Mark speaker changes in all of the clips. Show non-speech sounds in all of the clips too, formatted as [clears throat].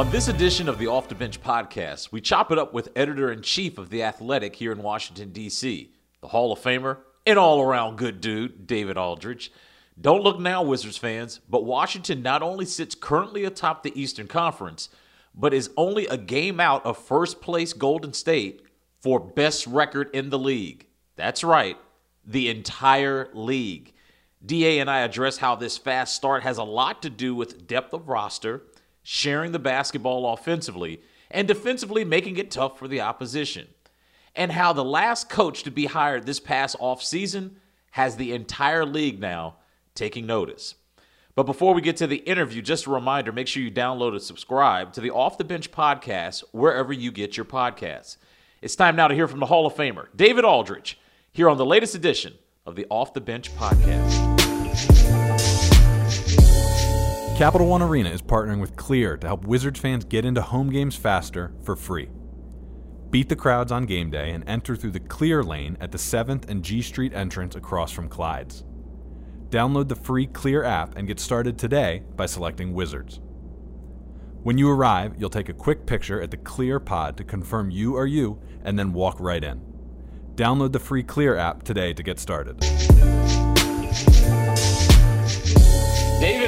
Speaker 1: On this edition of the Off the Bench podcast, we chop it up with editor in chief of The Athletic here in Washington, D.C., the Hall of Famer and all around good dude, David Aldridge. Don't look now, Wizards fans, but Washington not only sits currently atop the Eastern Conference, but is only a game out of first place Golden State for best record in the league. That's right, the entire league. DA and I address how this fast start has a lot to do with depth of roster, sharing the basketball offensively, and defensively making it tough for the opposition. And how the last coach to be hired this past offseason has the entire league now taking notice. But before we get to the interview, just a reminder make sure you download and subscribe to the Off the Bench podcast wherever you get your podcasts. It's time now to hear from the Hall of Famer, David Aldridge, here on the latest edition of the Off the Bench podcast.
Speaker 2: Capital One Arena is partnering with Clear to help Wizards fans get into home games faster for free. Beat the crowds on game day and enter through the Clear lane at the 7th and G Street entrance across from Clyde's. Download the free Clear app and get started today by selecting Wizards. When you arrive, you'll take a quick picture at the Clear pod to confirm you are you and then walk right in. Download the free Clear app today to get started.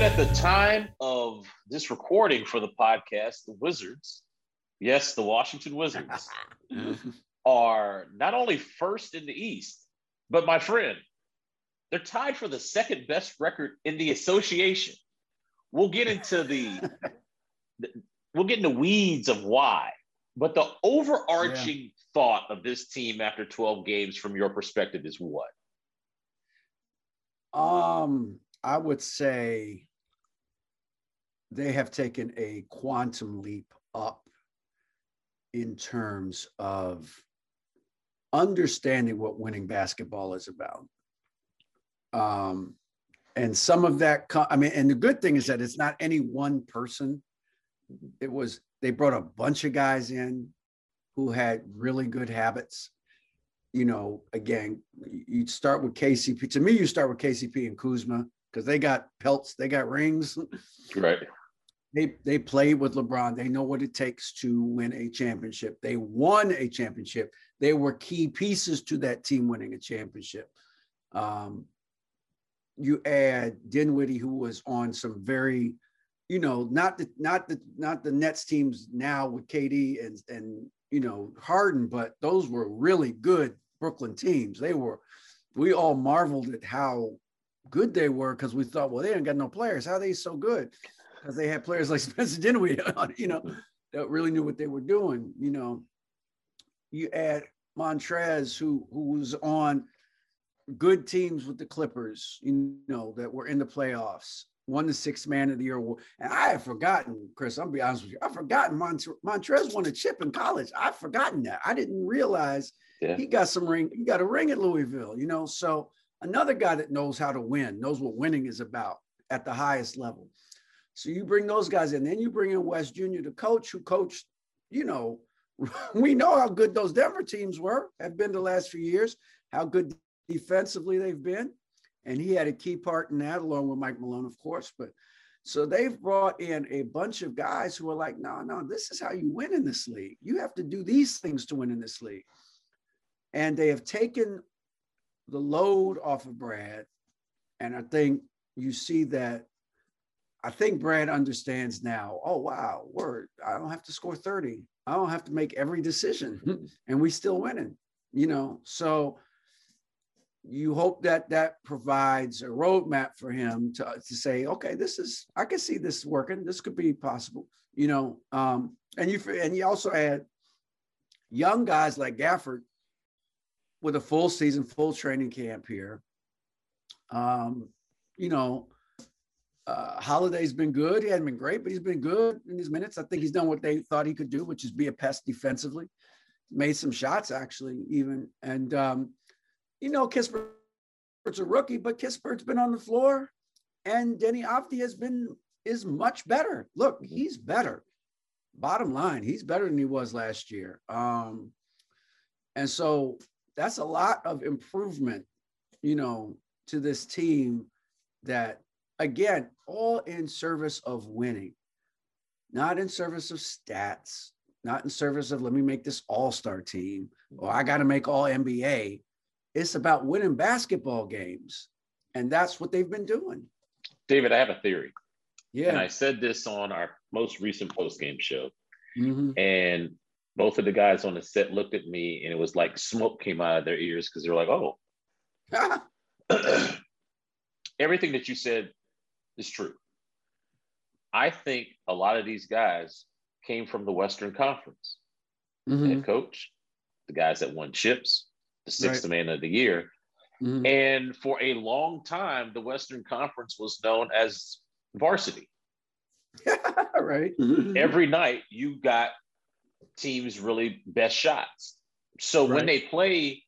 Speaker 1: David, at the time of this recording for the podcast, the Wizards, yes, the Washington Wizards, [laughs] are not only first in the East, but my friend, they're tied for the second best record in the association. We'll get into the, we'll get into weeds of why, but the overarching yeah. thought of this team after 12 games from your perspective is what?
Speaker 3: Um, I would say they have taken a quantum leap up in terms of understanding what winning basketball is about. Um, and some of that, I mean, and the good thing is that it's not any one person. It was, they brought a bunch of guys in who had really good habits. You know, again, you'd start with KCP. To me, you start with KCP and Kuzma because they got pelts, they got rings.
Speaker 1: Right.
Speaker 3: They they played with LeBron. They know what it takes to win a championship. They won a championship. They were key pieces to that team winning a championship. Um, you add Dinwiddie, who was on some very, you know, not the not the not the Nets teams now with KD and and you know Harden, but those were really good Brooklyn teams. They were. We all marveled at how good they were because we thought, well, they ain't got no players. How are they so good? Because they had players like [laughs] Spencer Dinwiddie, you know, that really knew what they were doing. You know, you add Montrezl, who who was on good teams with the Clippers, you know, that were in the playoffs, won the sixth man of the year award. And I have forgotten, Chris, I'm gonna be honest with you, I've forgotten Mont- Montrezl won a chip in college. I've forgotten that. I didn't realize yeah. he got some ring, he got a ring at Louisville, you know. So another guy that knows how to win, knows what winning is about at the highest level. So you bring those guys in, then you bring in Wes Jr., the coach who coached, you know, [laughs] we know how good those Denver teams were, have been the last few years, how good defensively they've been. And he had a key part in that, along with Mike Malone, of course. But so they've brought in a bunch of guys who are like, no, no, this is how you win in this league. You have to do these things to win in this league. And they have taken the load off of Brad. And I think you see that. I think Brad understands now. Oh, wow, word. I don't have to score 30. I don't have to make every decision. [laughs] [laughs] and we still winning, you know. So you hope that that provides a roadmap for him to, to say, okay, this is, I can see this working. This could be possible, you know. Um, and you and you also add young guys like Gafford with a full season, full training camp here. Um, you know, uh, Holiday's been good. He hasn't been great, but he's been good in his minutes. I think he's done what they thought he could do, which is be a pest defensively. Made some shots actually, even. And um, you know, Kispert's a rookie, but Kispert's been on the floor, and Deni Avdija has been is much better. Look, he's better. Bottom line, he's better than he was last year. Um, and so that's a lot of improvement, you know, to this team that again, all in service of winning. not in service of stats, not in service of let me make this all-star team or I got to make all NBA. It's about winning basketball games. And that's what they've been doing.
Speaker 1: David, I have a theory.
Speaker 3: Yeah.
Speaker 1: And I said this on our most recent post-game show. Mm-hmm. And both of the guys on the set looked at me and it was like smoke came out of their ears because they're like, oh. [laughs] [clears throat] Everything that you said is true. I think a lot of these guys came from the Western Conference. Mm-hmm. Head coach, the guys that won chips, the sixth right. man of the year. Mm-hmm. And for a long time, the Western Conference was known as varsity. [laughs]
Speaker 3: right. [laughs]
Speaker 1: Every [laughs] night you got teams really best shots. So right. when they play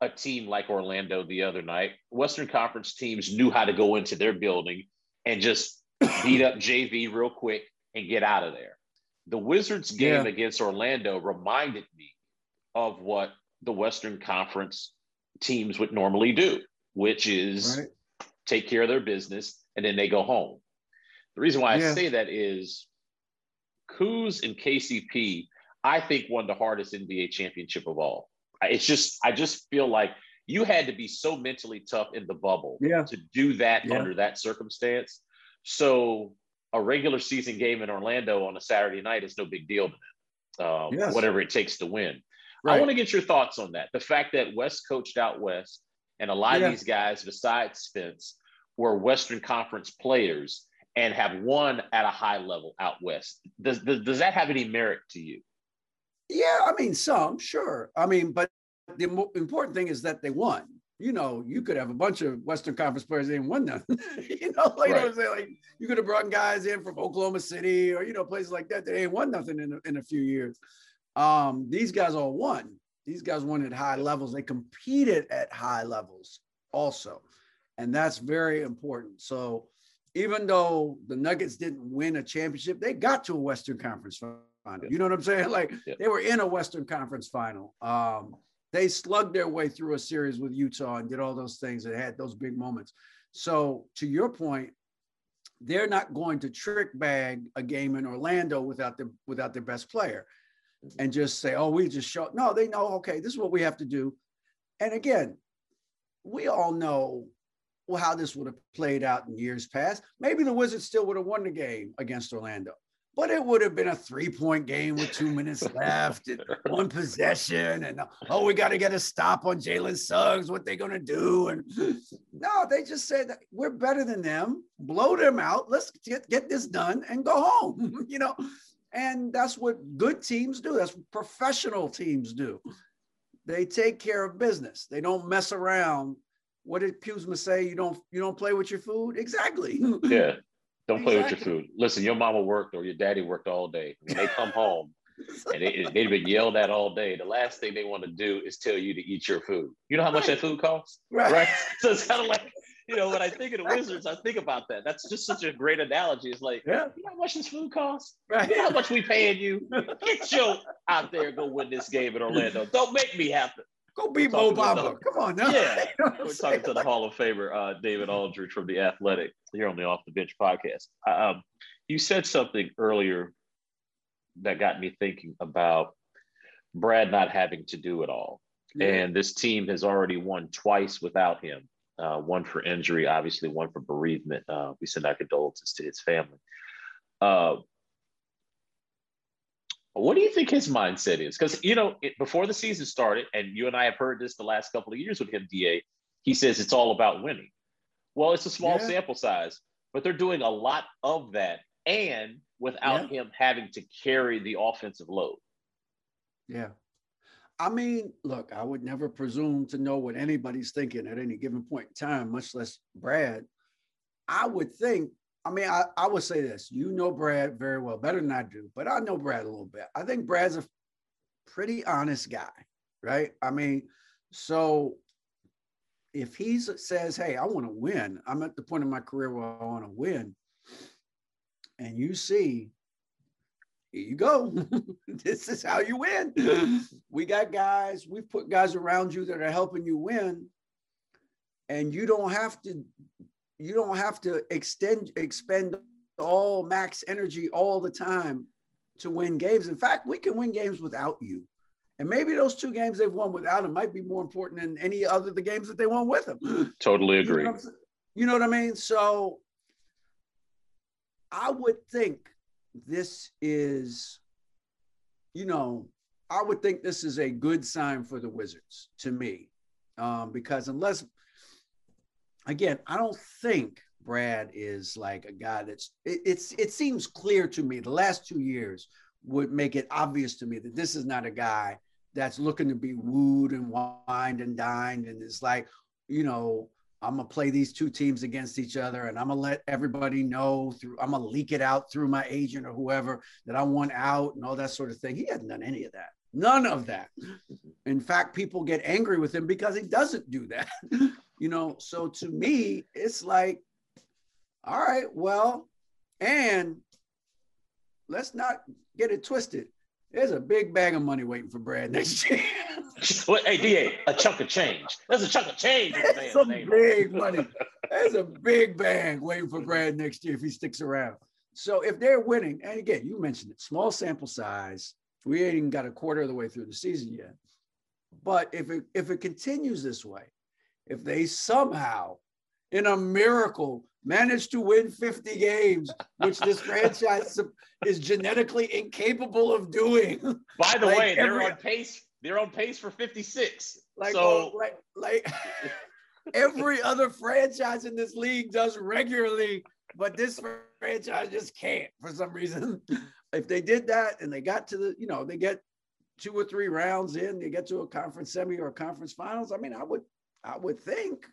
Speaker 1: a team like Orlando the other night, Western Conference teams knew how to go into their building and just beat up JV real quick and get out of there. The Wizards game yeah. against Orlando reminded me of what the Western Conference teams would normally do, which is right. take care of their business and then they go home. The reason why yeah. I say that is Kuz and KCP, I think, won the hardest NBA championship of all. It's just, I just feel like you had to be so mentally tough in the bubble
Speaker 3: yeah.
Speaker 1: to do that yeah. under that circumstance. So a regular season game in Orlando on a Saturday night is no big deal to them. Um, yes. Whatever it takes to win. Right. I want to get your thoughts on that. The fact that Wes coached out West, and a lot yeah. of these guys, besides Spence, were Western Conference players and have won at a high level out West. Does, does, does that have any merit to you?
Speaker 3: Yeah, I mean, some, sure. I mean, but the important thing is that they won you know, you could have a bunch of Western Conference players in one nothing. [laughs] you know, like, right. you know what I'm saying? Like you could have brought guys in from Oklahoma City or you know places like that that ain't won nothing in a, in a few years. Um, these guys all won. These guys won at high levels. They competed at high levels also, and that's very important. So even though the Nuggets didn't win a championship, they got to a Western Conference final. You know what I'm saying? [laughs] Like yeah. they were in a Western Conference final. Um, they slugged their way through a series with Utah and did all those things and had those big moments. So to your point, they're not going to trick bag a game in Orlando without their without their best player and just say, oh, we just show. No, they know, okay, this is what we have to do. And again, we all know how this would have played out in years past. Maybe the Wizards still would have won the game against Orlando but it would have been a three point game with two minutes left and one possession. And oh, we got to get a stop on Jalen Suggs. What they going to do? And [gasps] no, they just said we're better than them. Blow them out. Let's get, get this done and go home, [laughs] you know? And that's what good teams do. That's what professional teams do. They take care of business. They don't mess around. What did Kuzma say? You don't you don't play with your food? Exactly. [laughs]
Speaker 1: Yeah. Don't play exactly. with your food. Listen, your mama worked or your daddy worked all day. When they come [laughs] home and they, they've been yelled at all day, the last thing they want to do is tell you to eat your food. You know how much right. that food costs? Right. right? [laughs] So it's kind of like, you know, when I think of the Wizards, I think about that. That's just such a great analogy. It's like, yeah. you know how much this food costs? Right. You know how much we paying you? [laughs] Get your out there go win this game in Orlando. Don't make me have to.
Speaker 3: Go beat Mo Bamba. Come on now.
Speaker 1: Yeah. [laughs] We're talking to the Hall of Famer, uh, David Aldridge from The Athletic here on the Off the Bench podcast. Um, you said something earlier that got me thinking about Brad not having to do it all. Yeah. And this team has already won twice without him. Uh, one for injury, obviously, one for bereavement. Uh, we send our condolences to his family. Uh, what do you think his mindset is? Because you know, it, before the season started, and you and I have heard this the last couple of years with him, Da. He says it's all about winning. Well, it's a small yeah. sample size, but they're doing a lot of that, and without yeah. him having to carry the offensive load.
Speaker 3: Yeah. I mean, look, I would never presume to know what anybody's thinking at any given point in time, much less Brad. I would think I mean, I, I would say this. You know Brad very well, better than I do, but I know Brad a little bit. I think Brad's a pretty honest guy, right? I mean, so if he says, Hey, I want to win, I'm at the point in my career where I want to win, and you see, here you go. [laughs] this is how you win. we got guys, we've put guys around you that are helping you win. And you don't have to you don't have to extend expend all max energy all the time to win games. In fact, we can win games without you. And maybe those two games they've won without him might be more important than any other the games that they won with him. [gasps]
Speaker 1: Totally agree.
Speaker 3: You know, you know what I mean? So I would think this is, you know, I would think this is a good sign for the Wizards to me. Um, because unless, again, I don't think Brad is like a guy that's, it, it's, it seems clear to me the last two years would make it obvious to me that this is not a guy that's looking to be wooed and wined and dined and it's like, you know, I'm gonna play these two teams against each other, and I'm gonna let everybody know through. I'm gonna leak it out through my agent or whoever that I want out and all that sort of thing. He hasn't done any of that. None of that. In fact, people get angry with him because he doesn't do that. [laughs] you know, so to me, it's like, all right, well, and let's not get it twisted. There's a big bag of money waiting for Brad next year. [laughs]
Speaker 1: hey, DA, a chunk of change. There's a chunk of change.
Speaker 3: There's some big money. [laughs] There's a big bag waiting for Brad next year if he sticks around. So if they're winning, and again, you mentioned it, small sample size. We ain't even got a quarter of the way through the season yet. But if it if it continues this way, if they somehow, in a miracle, manage to win 50 games, which this [laughs] franchise is genetically incapable of doing.
Speaker 1: By the like way, they're on pace. They're on pace for 56.
Speaker 3: Like,
Speaker 1: so, oh,
Speaker 3: like, like [laughs] every other franchise in this league does regularly, but this franchise just can't for some reason. [laughs] if they did that and they got to the, you know, they get two or three rounds in, they get to a conference semi or a conference finals. I mean, I would, I would think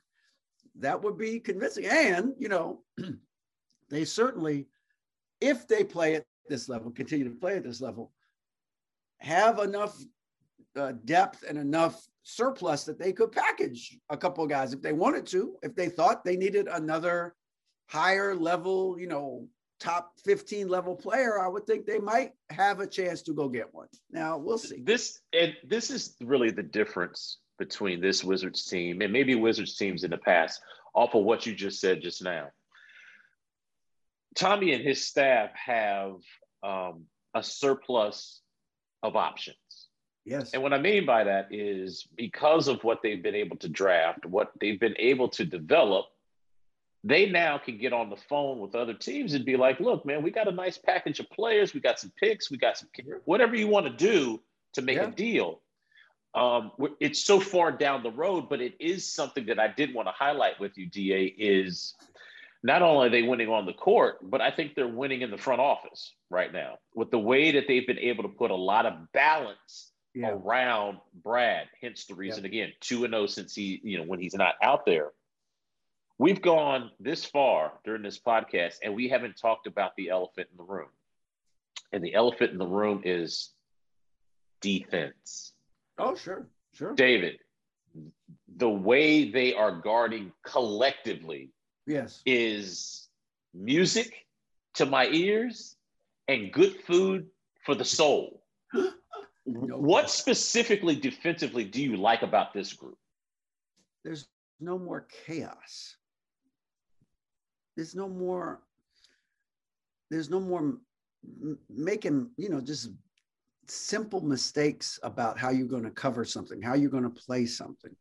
Speaker 3: that would be convincing. And, you know, [clears throat] they certainly, if they play at this level, continue to play at this level, have enough uh, depth and enough surplus that they could package a couple of guys if they wanted to, if they thought they needed another higher level, you know, top 15 level player, I would think they might have a chance to go get one. Now we'll see.
Speaker 1: This and this is really the difference between this Wizards team and maybe Wizards teams in the past, off of what you just said just now. Tommy and his staff have um, a surplus of options.
Speaker 3: Yes.
Speaker 1: And what I mean by that is because of what they've been able to draft, what they've been able to develop, they now can get on the phone with other teams and be like, look, man, we got a nice package of players. We got some picks. We got some whatever you want to do to make yeah. a deal. Um, it's so far down the road, but it is something that I did want to highlight with you, DA, is not only are they winning on the court, but I think they're winning in the front office right now with the way that they've been able to put a lot of balance yeah. around Brad. Hence the reason, yeah. again, 2 and 0 since he, you know, when he's not out there. We've gone this far during this podcast and we haven't talked about the elephant in the room. And the elephant in the room is defense.
Speaker 3: Oh, sure, sure.
Speaker 1: David, the way they are guarding collectively
Speaker 3: yes
Speaker 1: is music to my ears and good food for the soul. [gasps] no what specifically defensively do you like about this group?
Speaker 3: There's no more chaos. There's no more there's no more making, you know, just simple mistakes about how you're going to cover something, how you're going to play something.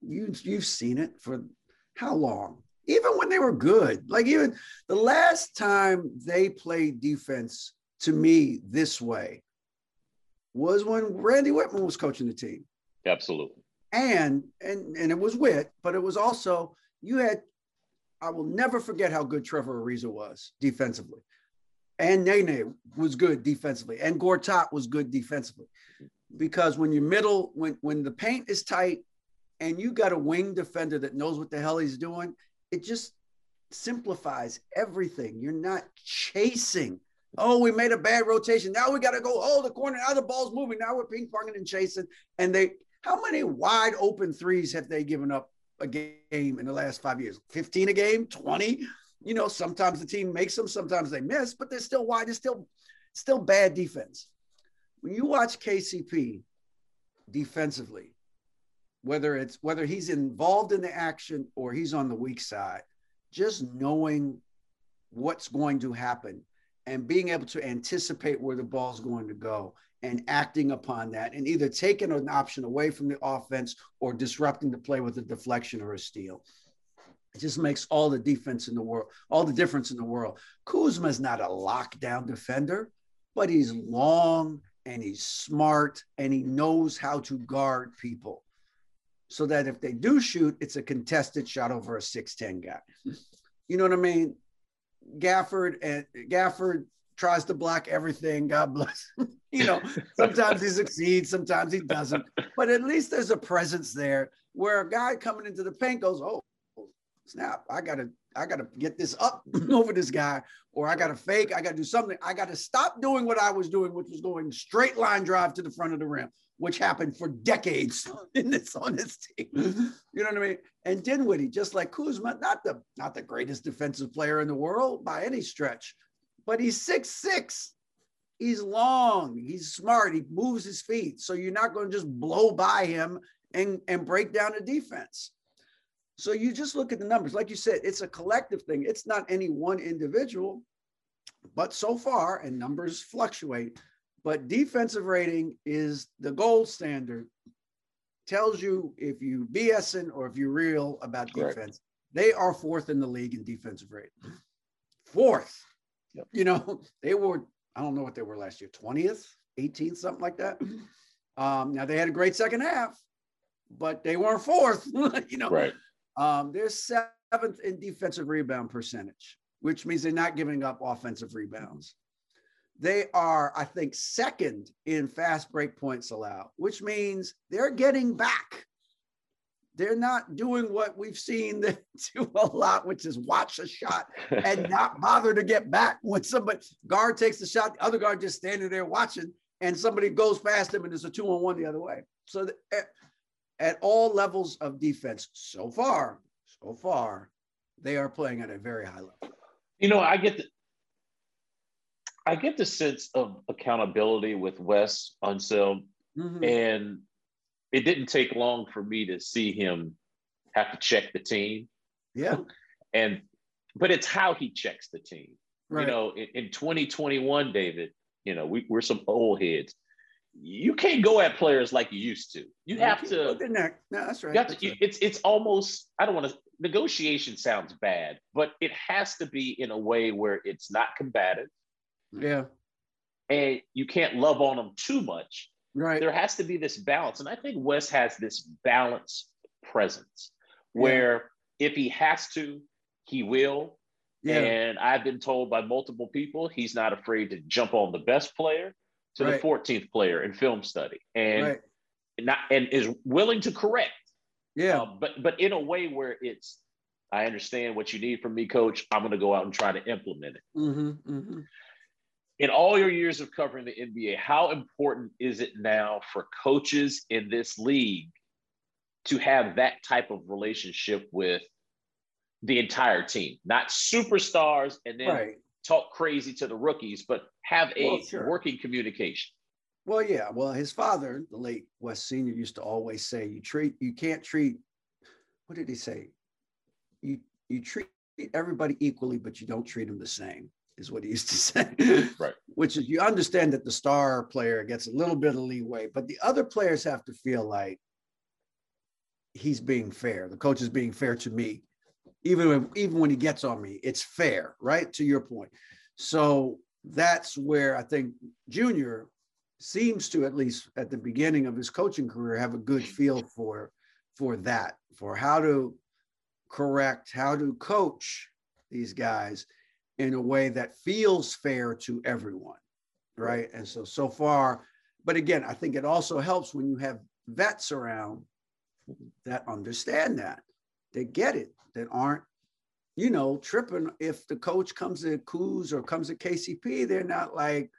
Speaker 3: You you've seen it for how long? Even when they were good, like even the last time they played defense to me this way was when Randy Wittman was coaching the team.
Speaker 1: Absolutely.
Speaker 3: And and and it was wit, but it was also you had. I will never forget how good Trevor Ariza was defensively and Nene was good defensively, and Gortat was good defensively. Because when you middle, when when the paint is tight, and you got a wing defender that knows what the hell he's doing, it just simplifies everything. You're not chasing. Oh, we made a bad rotation. Now we got to go. Oh, the corner. Now the ball's moving. Now we're ping ponging and chasing. And they, how many wide open threes have they given up a game in the last five years? 15 a game, 20? You know, sometimes the team makes them, sometimes they miss, but they're still wide. It's still, still bad defense. When you watch KCP defensively, whether it's whether he's involved in the action or he's on the weak side, just knowing what's going to happen and being able to anticipate where the ball's going to go and acting upon that and either taking an option away from the offense or disrupting the play with a deflection or a steal. It just makes all the defense in the world, all the difference in the world. Kuzma is not a lockdown defender, but he's long and he's smart and he knows how to guard people so that if they do shoot, it's a contested shot over a 6'10 guy. You know what I mean? Gafford and Gafford tries to block everything. God bless. [laughs] you know, sometimes he succeeds, sometimes he doesn't. But at least there's a presence there where a guy coming into the paint goes, "Oh, snap! I gotta, I gotta get this up [laughs] over this guy, or I gotta fake. I gotta do something. I gotta stop doing what I was doing, which was going straight line drive to the front of the rim." Which happened for decades [laughs] in this on this team. Mm-hmm. You know what I mean? And Dinwiddie, just like Kuzma, not the not the greatest defensive player in the world by any stretch, but he's six six. He's long. He's smart. He moves his feet. So you're not going to just blow by him and, and break down a defense. So you just look at the numbers. Like you said, it's a collective thing. It's not any one individual. But so far, and numbers fluctuate, but defensive rating is the gold standard. Tells you if you BSing or if you're real about defense. Correct. They are fourth in the league in defensive rating. Fourth. Yep. You know, [laughs] they were, I don't know what they were last year, 20th, 18th, something like that. [clears throat] Um, now they had a great second half, but they weren't fourth, [laughs] you know.
Speaker 1: Right.
Speaker 3: Um, they're seventh in defensive rebound percentage, which means they're not giving up offensive rebounds. They are, I think, second in fast break points allowed, which means they're getting back they're not doing what we've seen them [laughs] do a lot, which is watch a shot and [laughs] not bother to get back when somebody guard takes the shot, the other guard just standing there watching, and somebody goes past him and there's a two on one the other way. So the, at, all levels of defense, so far, so far, they are playing at a very high level.
Speaker 1: You know, I get the I get the sense of accountability with Wes Unseld, mm-hmm. and it didn't take long for me to see him have to check the team.
Speaker 3: Yeah. [laughs]
Speaker 1: And but it's how he checks the team. Right. You know, in, in 2021, David, you know, we, we're some old heads. You can't go at players like you used to. You have to.
Speaker 3: No, that's right. That's
Speaker 1: to, right. It's it's almost. I don't want to. Negotiation sounds bad, but it has to be in a way where it's not combative.
Speaker 3: Yeah.
Speaker 1: And you can't love on them too much
Speaker 3: Right.
Speaker 1: There has to be this balance. And I think Wes has this balanced presence where yeah. if he has to, he will. Yeah. And I've been told by multiple people he's not afraid to jump on the best player to right. the 14th player in film study and right. not and is willing to correct.
Speaker 3: Yeah.
Speaker 1: Uh, but but in a way where it's I understand what you need from me, coach. I'm going to go out and try to implement it.
Speaker 3: Mm-hmm, mm-hmm
Speaker 1: in all your years of covering the NBA, how important is it now for coaches in this league to have that type of relationship with the entire team? Not superstars and then right. Talk crazy to the rookies, but have a well, sure. working communication.
Speaker 3: Well, yeah. Well, his father, the late Wes Senior, used to always say, "You treat, you can't treat." What did he say? You you treat everybody equally, but you don't treat them the same is what he used to [laughs] say.
Speaker 1: Right.
Speaker 3: Which is you understand that the star player gets a little bit of leeway, but the other players have to feel like he's being fair. The coach is being fair to me. Even when, even when he gets on me, it's fair, right? To your point. So that's where I think Junior seems to, at least at the beginning of his coaching career, have a good feel for for that, for how to correct, how to coach these guys in a way that feels fair to everyone. Right. And so, so far, but again, I think it also helps when you have vets around that understand that, they get it, that aren't, you know, tripping. If the coach comes to Kuz or comes to KCP, they're not like,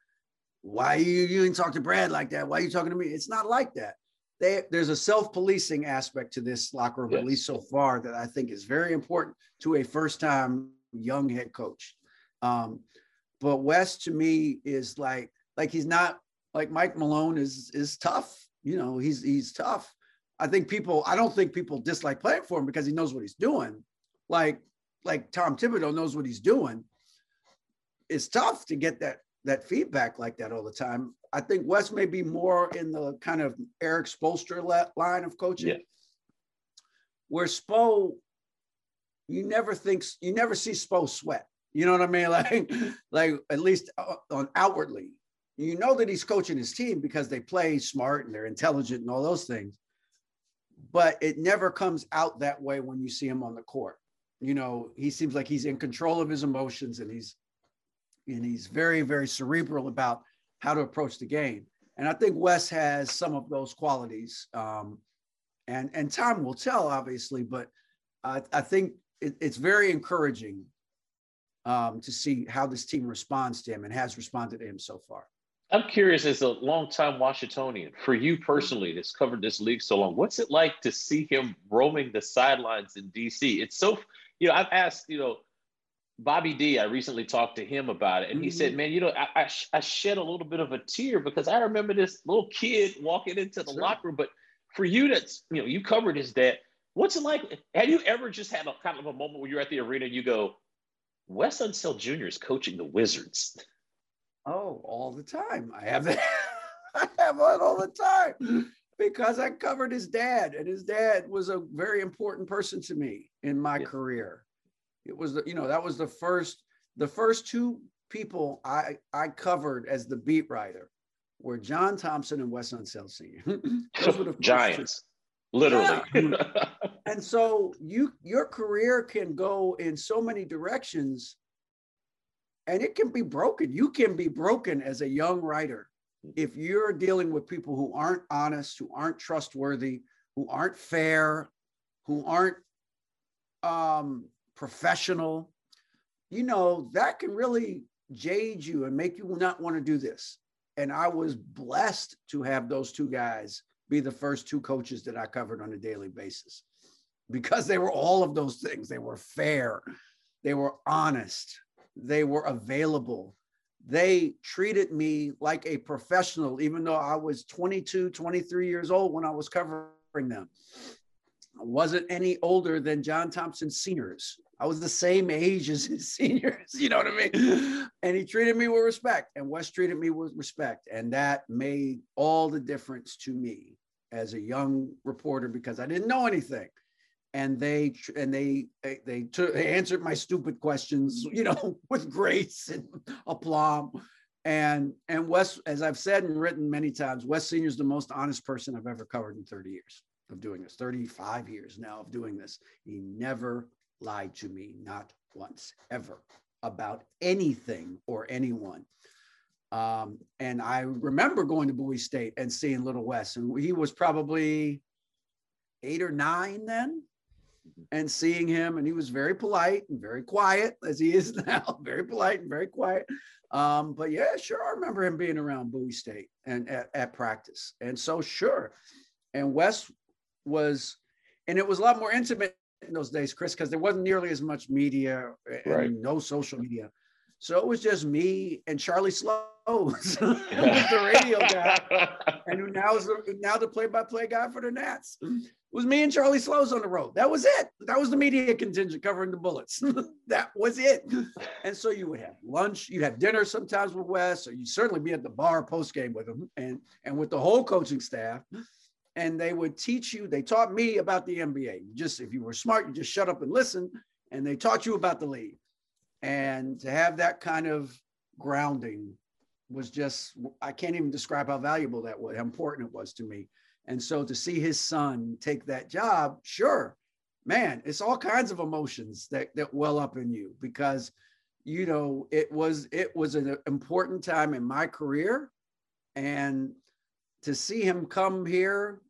Speaker 3: why you, you didn't talk to Brad like that? Why are you talking to me? It's not like that. They, there's a self-policing aspect to this locker room, yes. at least so far, that I think is very important to a first-time young head coach. Um, but Wes to me is like like he's not like Mike Malone is is tough. You know, he's he's tough. I think people I don't think people dislike playing for him because he knows what he's doing. Like like Tom Thibodeau knows what he's doing. it's tough to get that that feedback like that all the time. I think Wes may be more in the kind of Erik Spoelstra line of coaching, yeah. where Spo, you never think you never see Spo sweat. You know what I mean? [laughs] Like, like at least uh, on outwardly, you know that he's coaching his team because they play smart and they're intelligent and all those things. But it never comes out that way when you see him on the court. You know, he seems like he's in control of his emotions and he's and he's very, very cerebral about how to approach the game. And I think Wes has some of those qualities. Um, and and time will tell, obviously, but I, I think it, it's very encouraging um, to see how this team responds to him and has responded to him so far.
Speaker 1: I'm curious, as a longtime Washingtonian, for you personally, that's covered this league so long, what's it like to see him roaming the sidelines in DC? It's so, you know, I've asked, you know, Bobby D, I recently talked to him about it, and he mm-hmm. said, "Man, you know, I, I, I, shed a little bit of a tear because I remember this little kid walking into the sure. locker room. But for you, that's you know, you covered his dad. What's it like? Have you ever just had a kind of a moment where you're at the arena and you go, Wes Unseld Jr. is coaching the Wizards? [laughs]
Speaker 3: Oh, all the time. I have that. [laughs] I have it all the time because I covered his dad, and his dad was a very important person to me in my yeah. career it was the, you know, that was the first, the first two people I I covered as the beat writer were John Thompson and Wes Unseld Sr. [clears throat]
Speaker 1: Those were the giants, two. literally.
Speaker 3: Yeah. Mm. [laughs] and so you your career can go in so many directions, and it can be broken. You can be broken as a young writer if you're dealing with people who aren't honest, who aren't trustworthy, who aren't fair, who aren't um, professional, you know, that can really jade you and make you not want to do this. And I was blessed to have those two guys be the first two coaches that I covered on a daily basis because they were all of those things. They were fair, they were honest, they were available. They treated me like a professional, even though I was 22, 23 years old when I was covering them. I wasn't any older than John Thompson seniors. I was the same age as his [laughs] seniors, you know what I mean? And he treated me with respect, and Wes treated me with respect. And that made all the difference to me as a young reporter because I didn't know anything. And they and they they took they answered my stupid questions, [laughs] you know, with grace and aplomb. And and Wes, as I've said and written many times, Wes Senior is the most honest person I've ever covered in 30 years of doing this, 35 years now of doing this. He never lied to me, not once, ever, about anything or anyone. Um, and I remember going to Bowie State and seeing Little Wes, and he was probably eight or nine then, and seeing him, and he was very polite and very quiet [laughs] as he is now, very polite and very quiet. Um, but yeah, sure, I remember him being around Bowie State and at, at practice, and so sure. And Wes was, and it was a lot more intimate in those days, Chris, because there wasn't nearly as much media and right. no social media. So it was just me and Charlie Slowes, [laughs] [laughs] the radio guy, and who now is the, now the play-by-play guy for the Nats. It was me and Charlie Slowes on the road. That was it. That was the media contingent covering the Bullets. [laughs] that was it. And so you would have lunch, you'd have dinner sometimes with Wes, or you'd certainly be at the bar post game with him, and and with the whole coaching staff and they would teach you. They taught me about the NBA. Just if you were smart, you just shut up and listen, and they taught you about the league. And to have that kind of grounding was just I can't even describe how valuable that was, how important it was to me. And so to see his son take that job, sure, man, it's all kinds of emotions that that well up in you because you know it was it was an important time in my career and to see him come here,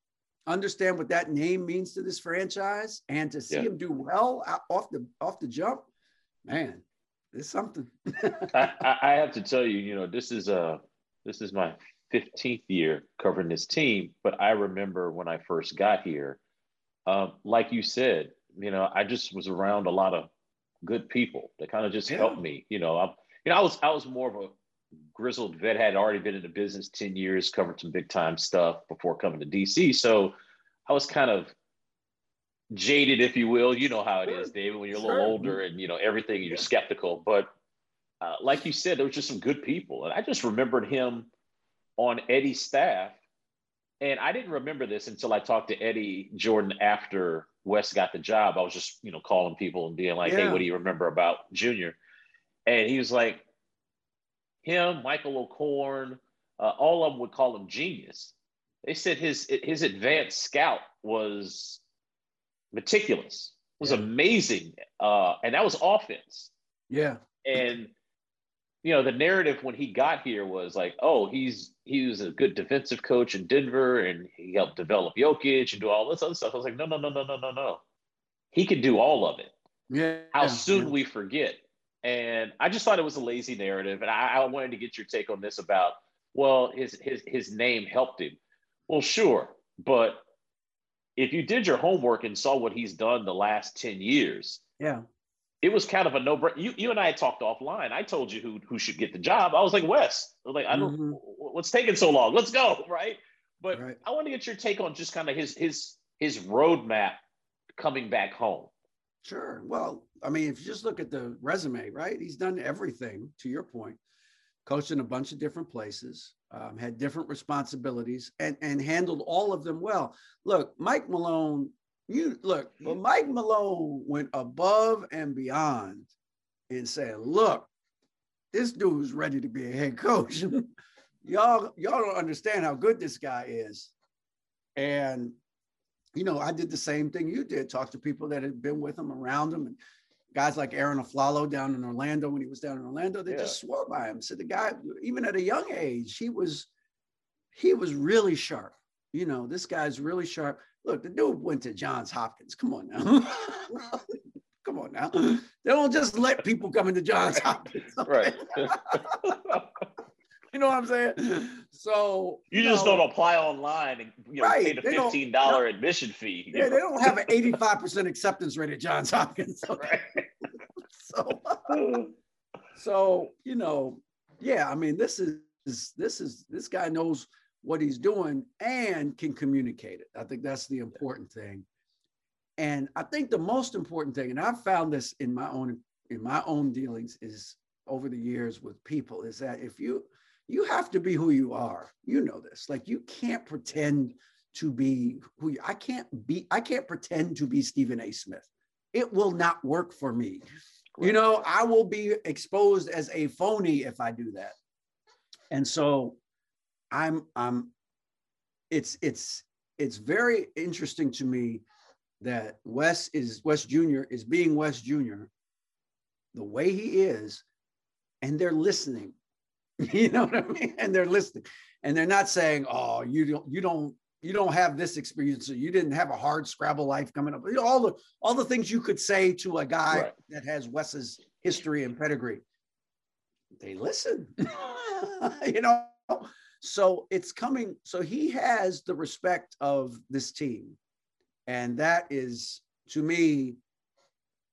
Speaker 3: understand what that name means to this franchise, and to see yeah. him do well off the off the jump, man, it's something. [laughs]
Speaker 1: I, I, have to tell you, you know, this is a uh, this is my 15th year covering this team, but I remember when I first got here, um, like you said, you know, I just was around a lot of good people that kind of just yeah. helped me. You know, I'm, you know, I was I was more of a grizzled vet had already been in the business 10 years, covered some big time stuff before coming to DC. So I was kind of jaded, if you will. You know how it is, David, when you're a little older and you know everything, you're skeptical. But uh, like you said, there was just some good people, and I just remembered him on Eddie's staff. And I didn't remember this until I talked to Eddie Jordan after Wes got the job. I was just, you know, calling people and being like, yeah. "Hey, what do you remember about Junior?" And he was like, "Him, Michael O'Koren, uh, all of them would call him genius." They said his his advanced scout was meticulous, It was yeah. amazing, uh, and that was offense.
Speaker 3: Yeah,
Speaker 1: and you know, the narrative when he got here was like, oh, he's he was a good defensive coach in Denver and he helped develop Jokic and do all this other stuff. I was like, no, no, no, no, no, no, no. He could do all of it.
Speaker 3: Yeah.
Speaker 1: How soon yeah. we forget. And I just thought it was a lazy narrative. And I, I wanted to get your take on this about, well, his his his name helped him. Well, sure. But if you did your homework and saw what he's done the last 10 years,
Speaker 3: yeah
Speaker 1: it was kind of a no-brainer. You, you and I had talked offline. I told you who who should get the job. I was like Wes. I was like, I don't. Mm-hmm. What's taking so long? Let's go, [laughs] right? But right. I want to get your take on just kind of his his his roadmap coming back home.
Speaker 3: Sure. Well, I mean, if you just look at the resume, right? He's done everything. To your point, coached in a bunch of different places, um, had different responsibilities, and and handled all of them well. Look, Mike Malone you look, but Mike Malone went above and beyond and said, look, this dude's ready to be a head coach. [laughs] y'all, y'all don't understand how good this guy is. And you know, I did the same thing you did, talk to people that had been with him around him and guys like Arron Afflalo down in Orlando when he was down in Orlando, they yeah. just swore by him. Said the guy, even at a young age, he was he was really sharp. You know, this guy's really sharp. Look, the dude went to Johns Hopkins. Come on now. [laughs] come on now. They don't just let people come into Johns Hopkins.
Speaker 1: Right. [laughs] [laughs] [laughs]
Speaker 3: you know what I'm saying? [laughs] So
Speaker 1: you, you just know, don't apply online and you know right. pay the fifteen dollar admission fee.
Speaker 3: Yeah, know? they don't have an [laughs] 85% acceptance rate at Johns Hopkins. Okay? Right. so so you know, yeah, I mean, this is this is this guy knows what he's doing and can communicate it. I think that's the important thing. And I think the most important thing, and I've found this in my own in my own dealings, is over the years with people, is that if you you have to be who you are. You know this. Like you can't pretend to be who you, I can't be. I can't pretend to be Stephen A. Smith. It will not work for me. Correct. You know, I will be exposed as a phony if I do that. And so I'm I'm it's it's it's very interesting to me that Wes is Wes Jr. is being Wes Jr. the way he is, and they're listening. [laughs] You know what I mean? And they're listening. And they're not saying, oh, you don't, you don't, you don't have this experience. So you didn't have a hard Scrabble life coming up. You know, all the all the things you could say to a guy right. that has Wes's history and pedigree. They listen. [laughs] you know, so it's coming. So he has the respect of this team. And that is, to me,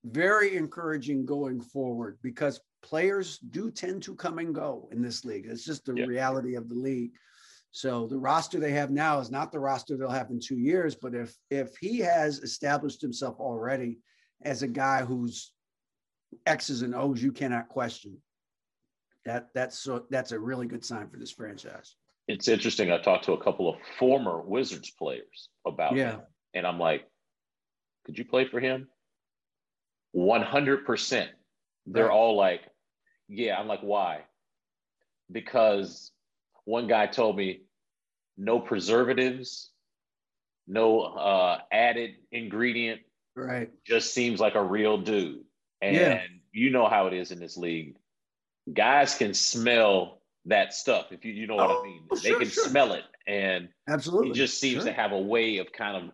Speaker 3: very encouraging going forward because players do tend to come and go in this league. It's just the yeah. reality of the league. So the roster they have now is not the roster they'll have in two years. But if if he has established himself already as a guy who's X's and O's you cannot question, that that's so that's a really good sign for this franchise.
Speaker 1: It's interesting. I talked to a couple of former Wizards players about yeah. him, and I'm like, could you play for him? 100%. They're right. all like, yeah. I'm like, why? Because one guy told me no preservatives, no uh, added ingredient.
Speaker 3: Right.
Speaker 1: Just seems like a real dude. And yeah. you know how it is in this league guys can smell that stuff. If you you know what oh, I mean, they can sure. smell it, and
Speaker 3: absolutely,
Speaker 1: he just seems sure. to have a way of kind of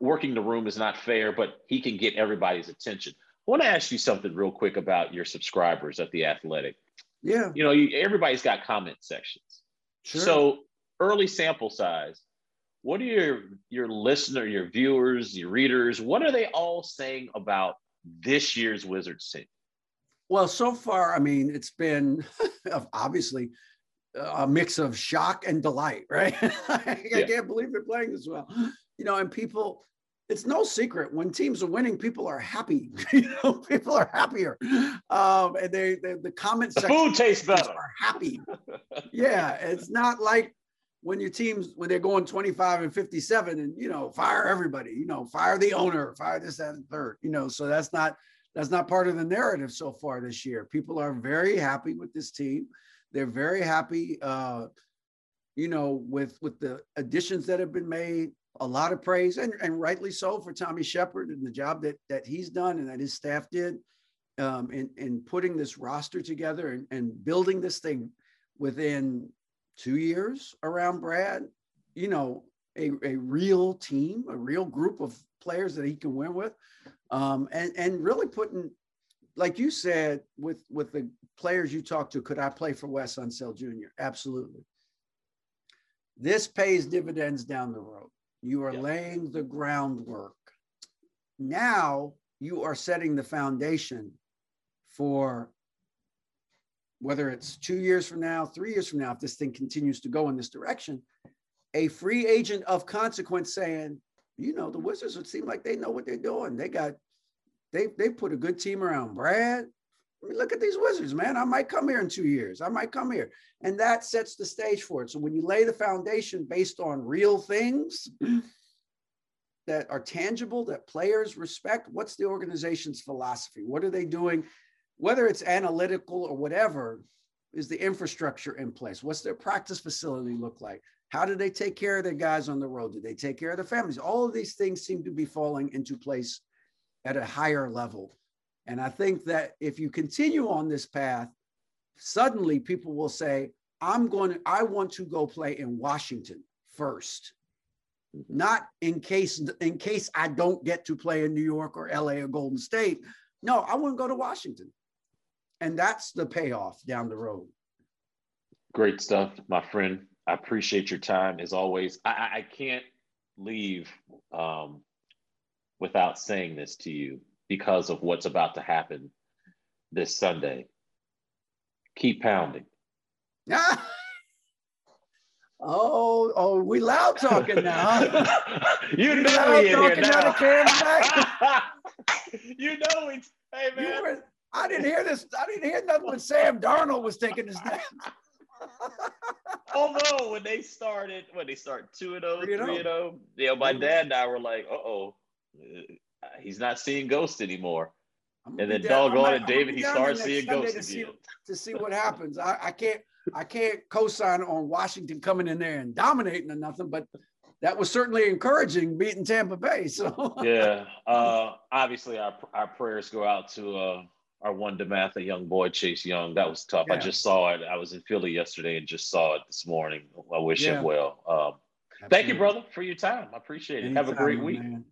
Speaker 1: working the room is not fair, but he can get everybody's attention. I want to ask you something real quick about your subscribers at the Athletic.
Speaker 3: Yeah,
Speaker 1: you know, you, everybody's got comment sections. Sure. So early sample size. What are your your listener, your viewers, your readers? What are they all saying about this year's Wizards team?
Speaker 3: Well, so far, I mean, it's been [laughs] obviously a mix of shock and delight, right? [laughs] I, yeah. can't believe they're playing this well. You know, and people, it's no secret when teams are winning, people are happy. [laughs] you know, people are happier, um, and they, they the comments
Speaker 1: the food tastes better.
Speaker 3: Are happy. [laughs] yeah, it's not like when your teams when they're going 25 and 57 and you know fire everybody you know fire the owner fire this that and third you know so that's not that's not part of the narrative so far this year people are very happy with this team they're very happy uh you know with with the additions that have been made a lot of praise and, and rightly so for Tommy Sheppard and the job that that he's done and that his staff did um, in, in putting this roster together and, and building this thing within two years around Brad, you know, a, a real team, a real group of players that he can win with. Um, and, and really putting, like you said, with, with the players you talked to, could I play for Wes Unseld Jr.? Absolutely. This pays dividends down the road. You are laying the groundwork. Now you are setting the foundation for whether it's two years from now, three years from now, if this thing continues to go in this direction, a free agent of consequence saying, you know, the Wizards would seem like they know what they're doing. They got, they they put a good team around Brad. Look at these Wizards, man. I might come here in two years. I might come here. And that sets the stage for it. So when you lay the foundation based on real things [clears throat] that are tangible, that players respect, what's the organization's philosophy? What are they doing? Whether it's analytical or whatever, is the infrastructure in place? What's their practice facility look like? How do they take care of their guys on the road? Do they take care of their families? All of these things seem to be falling into place at a higher level. And I think that if you continue on this path, suddenly people will say, I'm going to, I want to go play in Washington first. Not in case in case I don't get to play in New York or LA or Golden State. No, I want to go to Washington. And that's the payoff down the road.
Speaker 1: Great stuff, my friend. I appreciate your time as always. I, I can't leave um, without saying this to you because of what's about to happen this Sunday. Keep pounding. [laughs]
Speaker 3: oh, oh, we loud talking now. [laughs] [laughs]
Speaker 1: you know we in here now. you know it's hey man.
Speaker 3: Were, I didn't hear this. I didn't hear nothing when Sam Darnold was taking his nap.
Speaker 1: Although when they started, when they start 2 and 0, 3 and 0, you know, my dad and I were like, uh oh, he's not seeing ghosts anymore. And then doggone it, David, he starts seeing ghosts
Speaker 3: to
Speaker 1: see,
Speaker 3: to see what happens. I, I can't I can't co-sign on Washington coming in there and dominating or nothing, but that was certainly encouraging beating Tampa Bay. So [laughs]
Speaker 1: yeah, uh, obviously our our prayers go out to uh, our one DeMatha young boy Chase Young. That was tough. Yeah. I just saw it. I was in Philly yesterday and just saw it this morning. I wish yeah. him well. Um, thank you, brother, for your time. I appreciate it. Anytime, Have a great week. Man.